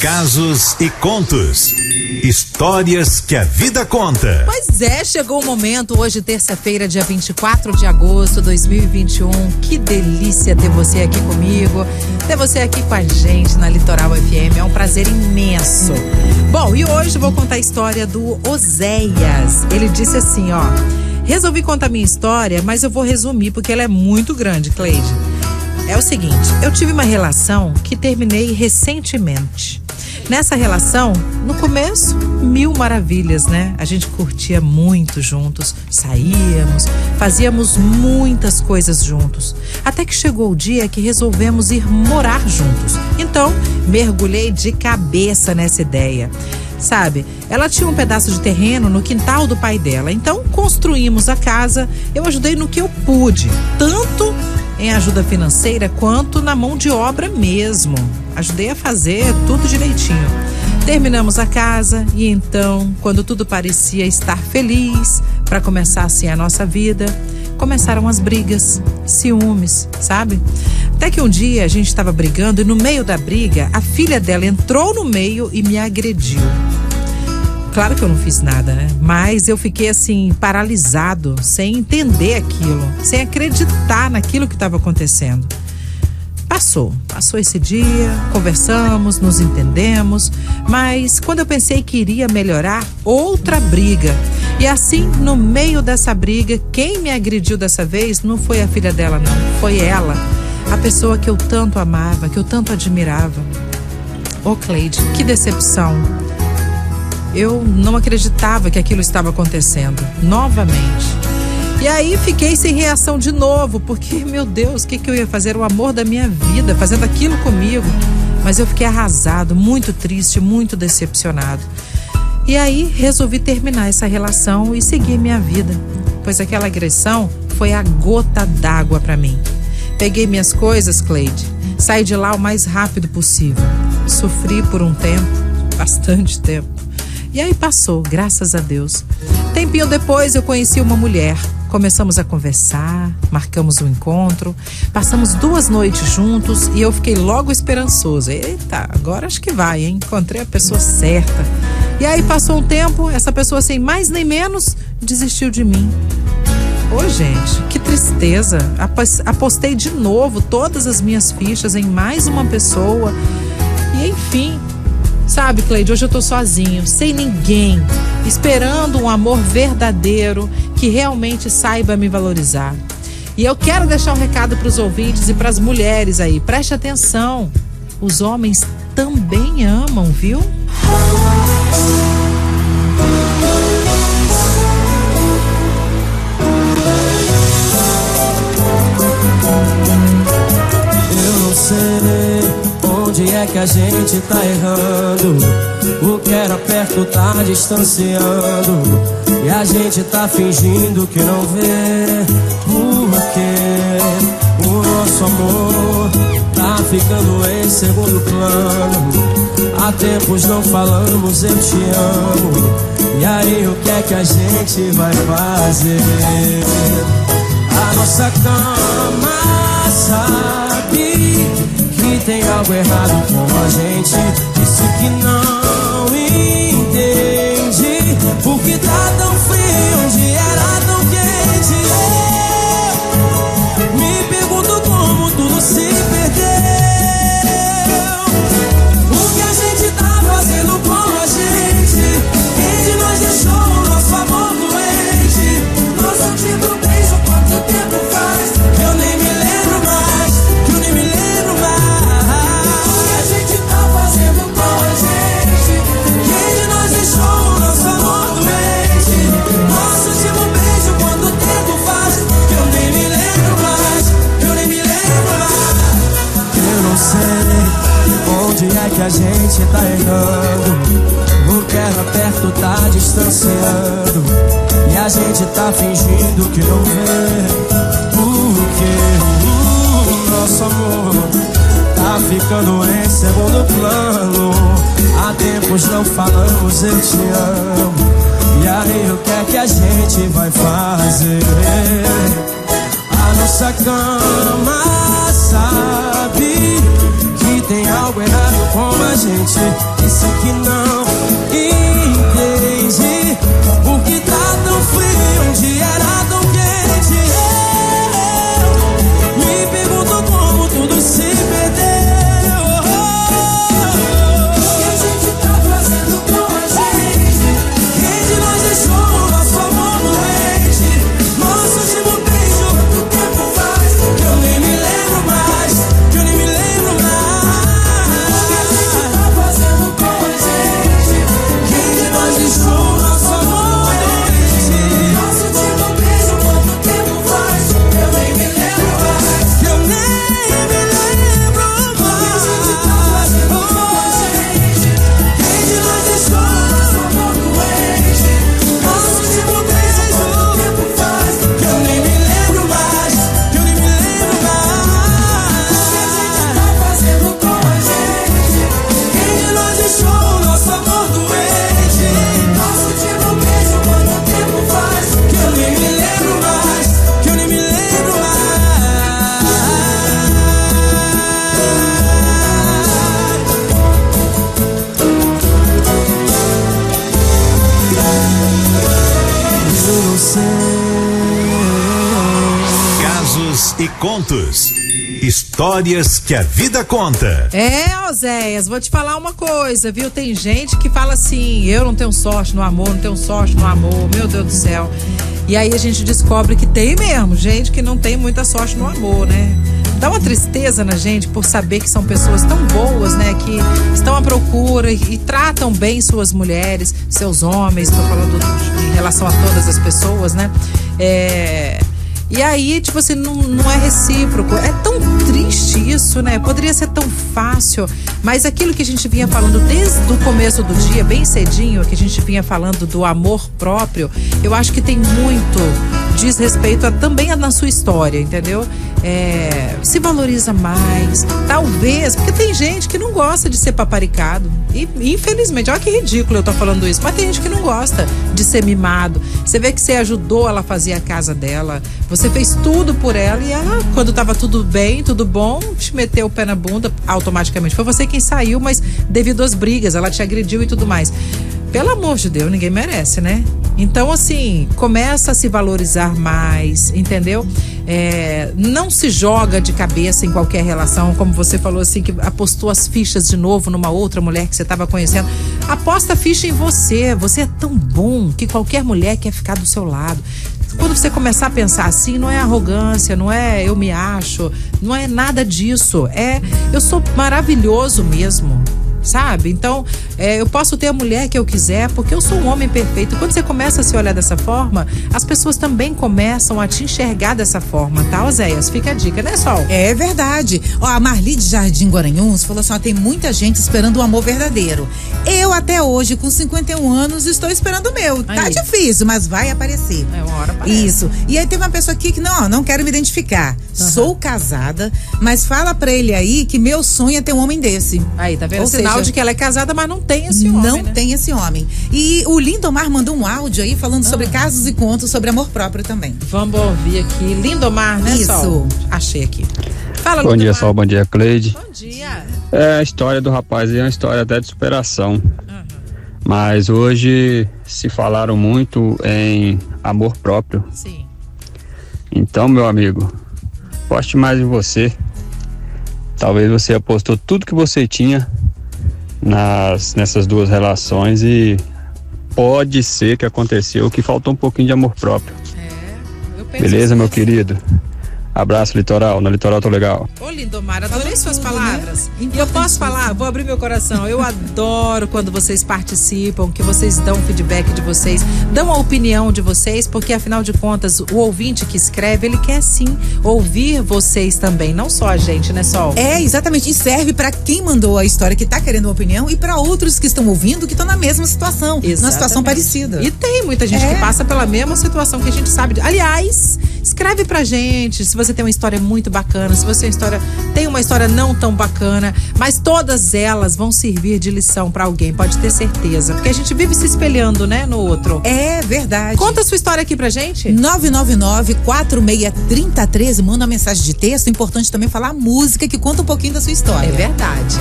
Casos e contos. Histórias que a vida conta. Pois é, chegou o momento, hoje, terça-feira, dia 24 de agosto de 2021. Que delícia ter você aqui comigo, ter você aqui com a gente na Litoral FM. É um prazer imenso. Bom, e hoje vou contar a história do Oséias. Ele disse assim: ó. Resolvi contar minha história, mas eu vou resumir porque ela é muito grande, Cleide. É o seguinte, eu tive uma relação que terminei recentemente. Nessa relação, no começo, mil maravilhas, né? A gente curtia muito juntos, saíamos, fazíamos muitas coisas juntos. Até que chegou o dia que resolvemos ir morar juntos. Então, mergulhei de cabeça nessa ideia. Sabe, ela tinha um pedaço de terreno no quintal do pai dela. Então, construímos a casa. Eu ajudei no que eu pude, tanto em ajuda financeira quanto na mão de obra mesmo. Ajudei a fazer tudo direitinho. Terminamos a casa e então, quando tudo parecia estar feliz para começar assim a nossa vida, começaram as brigas, ciúmes, sabe? Até que um dia a gente estava brigando e no meio da briga, a filha dela entrou no meio e me agrediu. Claro que eu não fiz nada, né? Mas eu fiquei assim, paralisado, sem entender aquilo, sem acreditar naquilo que estava acontecendo. Passou, passou esse dia, conversamos, nos entendemos, mas quando eu pensei que iria melhorar, outra briga. E assim, no meio dessa briga, quem me agrediu dessa vez não foi a filha dela, não, foi ela, a pessoa que eu tanto amava, que eu tanto admirava. Ô oh, Cleide, que decepção eu não acreditava que aquilo estava acontecendo novamente. E aí fiquei sem reação de novo, porque, meu Deus, o que, que eu ia fazer? O amor da minha vida, fazendo aquilo comigo. Mas eu fiquei arrasado, muito triste, muito decepcionado. E aí resolvi terminar essa relação e seguir minha vida, pois aquela agressão foi a gota d'água para mim. Peguei minhas coisas, Cleide, saí de lá o mais rápido possível. Sofri por um tempo, bastante tempo e aí passou, graças a Deus. Tempinho depois eu conheci uma mulher. Começamos a conversar, marcamos um encontro, passamos duas noites juntos e eu fiquei logo esperançoso. Eita, agora acho que vai, hein? Encontrei a pessoa certa. E aí passou um tempo, essa pessoa sem mais nem menos desistiu de mim. Ô, gente, que tristeza. Apostei de novo todas as minhas fichas em mais uma pessoa. E enfim, Sabe, Cleide, hoje eu tô sozinho, sem ninguém, esperando um amor verdadeiro que realmente saiba me valorizar. E eu quero deixar um recado para os ouvintes e para as mulheres aí. Preste atenção. Os homens também amam, viu? É que a gente tá errando? O que era perto tá distanciando. E a gente tá fingindo que não vê. Porque o nosso amor tá ficando em segundo plano. Há tempos não falamos, eu te amo. E aí o que é que a gente vai fazer? A nossa cama sabe tem algo errado com a gente. Disse que não tá errando. O que era perto tá distanciando. E a gente tá fingindo que não vê. Porque o nosso amor tá ficando em segundo plano. Há tempos não falamos, eu te amo. E aí, o que é que a gente vai fazer? A nossa cama sabe tem algo errado com a gente. Contos. Histórias que a vida conta. É, Oséias, vou te falar uma coisa, viu? Tem gente que fala assim: eu não tenho sorte no amor, não tenho sorte no amor, meu Deus do céu. E aí a gente descobre que tem mesmo gente que não tem muita sorte no amor, né? Dá uma tristeza na gente por saber que são pessoas tão boas, né? Que estão à procura e, e tratam bem suas mulheres, seus homens, tô falando em relação a todas as pessoas, né? É. E aí, tipo assim, não, não é recíproco. É tão triste isso, né? Poderia ser tão fácil. Mas aquilo que a gente vinha falando desde o começo do dia, bem cedinho, que a gente vinha falando do amor próprio, eu acho que tem muito diz respeito a, também a, na sua história, entendeu? É, se valoriza mais, talvez, porque tem gente que não gosta de ser paparicado. E infelizmente, olha que ridículo eu tô falando isso, mas tem gente que não gosta de ser mimado. Você vê que você ajudou ela a fazer a casa dela, você fez tudo por ela e ela, quando tava tudo bem, tudo bom, te meteu o pé na bunda automaticamente. Foi você quem saiu, mas devido às brigas, ela te agrediu e tudo mais. Pelo amor de Deus, ninguém merece, né? Então, assim, começa a se valorizar mais, entendeu? É, não se joga de cabeça em qualquer relação, como você falou assim, que apostou as fichas de novo numa outra mulher que você estava conhecendo. Aposta ficha em você. Você é tão bom que qualquer mulher quer ficar do seu lado. Quando você começar a pensar assim, não é arrogância, não é eu me acho, não é nada disso. É eu sou maravilhoso mesmo sabe? Então, é, eu posso ter a mulher que eu quiser porque eu sou um homem perfeito. Quando você começa a se olhar dessa forma, as pessoas também começam a te enxergar dessa forma, tá, Oséias? Fica a dica, né, Sol? É verdade. Ó, a Marli de Jardim Guaranhuns falou assim: ó, tem muita gente esperando o um amor verdadeiro. Eu, até hoje, com 51 anos, estou esperando o meu. Aí. Tá difícil, mas vai aparecer. É uma hora aparece. Isso. E aí teve uma pessoa aqui que, não, não quero me identificar. Uhum. Sou casada, mas fala pra ele aí que meu sonho é ter um homem desse. Aí, tá vendo? Ou Sinal seja, de que ela é casada, mas não tem esse homem. Não né? tem esse homem. E o Lindomar mandou um áudio aí falando sobre casos e contos sobre amor próprio também. Vamos ouvir aqui. Lindomar, né, Isso. Sol? Achei aqui. Fala, Bom dia, Lindomar. Sol. Bom dia, Cleide. Bom dia. É, a história do rapaz é uma história até de superação. Mas hoje se falaram muito em amor próprio. Sim. Então, meu amigo, poste mais em você. Talvez você apostou tudo que você tinha nas, nessas duas relações e pode ser que aconteceu que faltou um pouquinho de amor próprio. É, eu penso Beleza, assim. meu querido? Abraço, Litoral. Na Litoral tô legal. Ô, Lindomar, adorei suas tudo, palavras. né? E eu posso falar, vou abrir meu coração. Eu adoro quando vocês participam, que vocês dão feedback de vocês, dão a opinião de vocês, porque afinal de contas, o ouvinte que escreve, ele quer sim ouvir vocês também, não só a gente, né, Sol? É, exatamente. E serve para quem mandou a história que tá querendo uma opinião e para outros que estão ouvindo que estão na mesma situação. Numa situação Exatamente. parecida. E tem muita gente É. que passa pela mesma situação que a gente sabe. Aliás, Escreve pra gente se você tem uma história muito bacana, se você tem uma história, tem uma história não tão bacana, mas todas elas vão servir de lição para alguém, pode ter certeza. Porque a gente vive se espelhando, né, no outro. É verdade. Conta a sua história aqui pra gente. 999 463013 manda uma mensagem de texto. Importante também falar a música que conta um pouquinho da sua história. É verdade.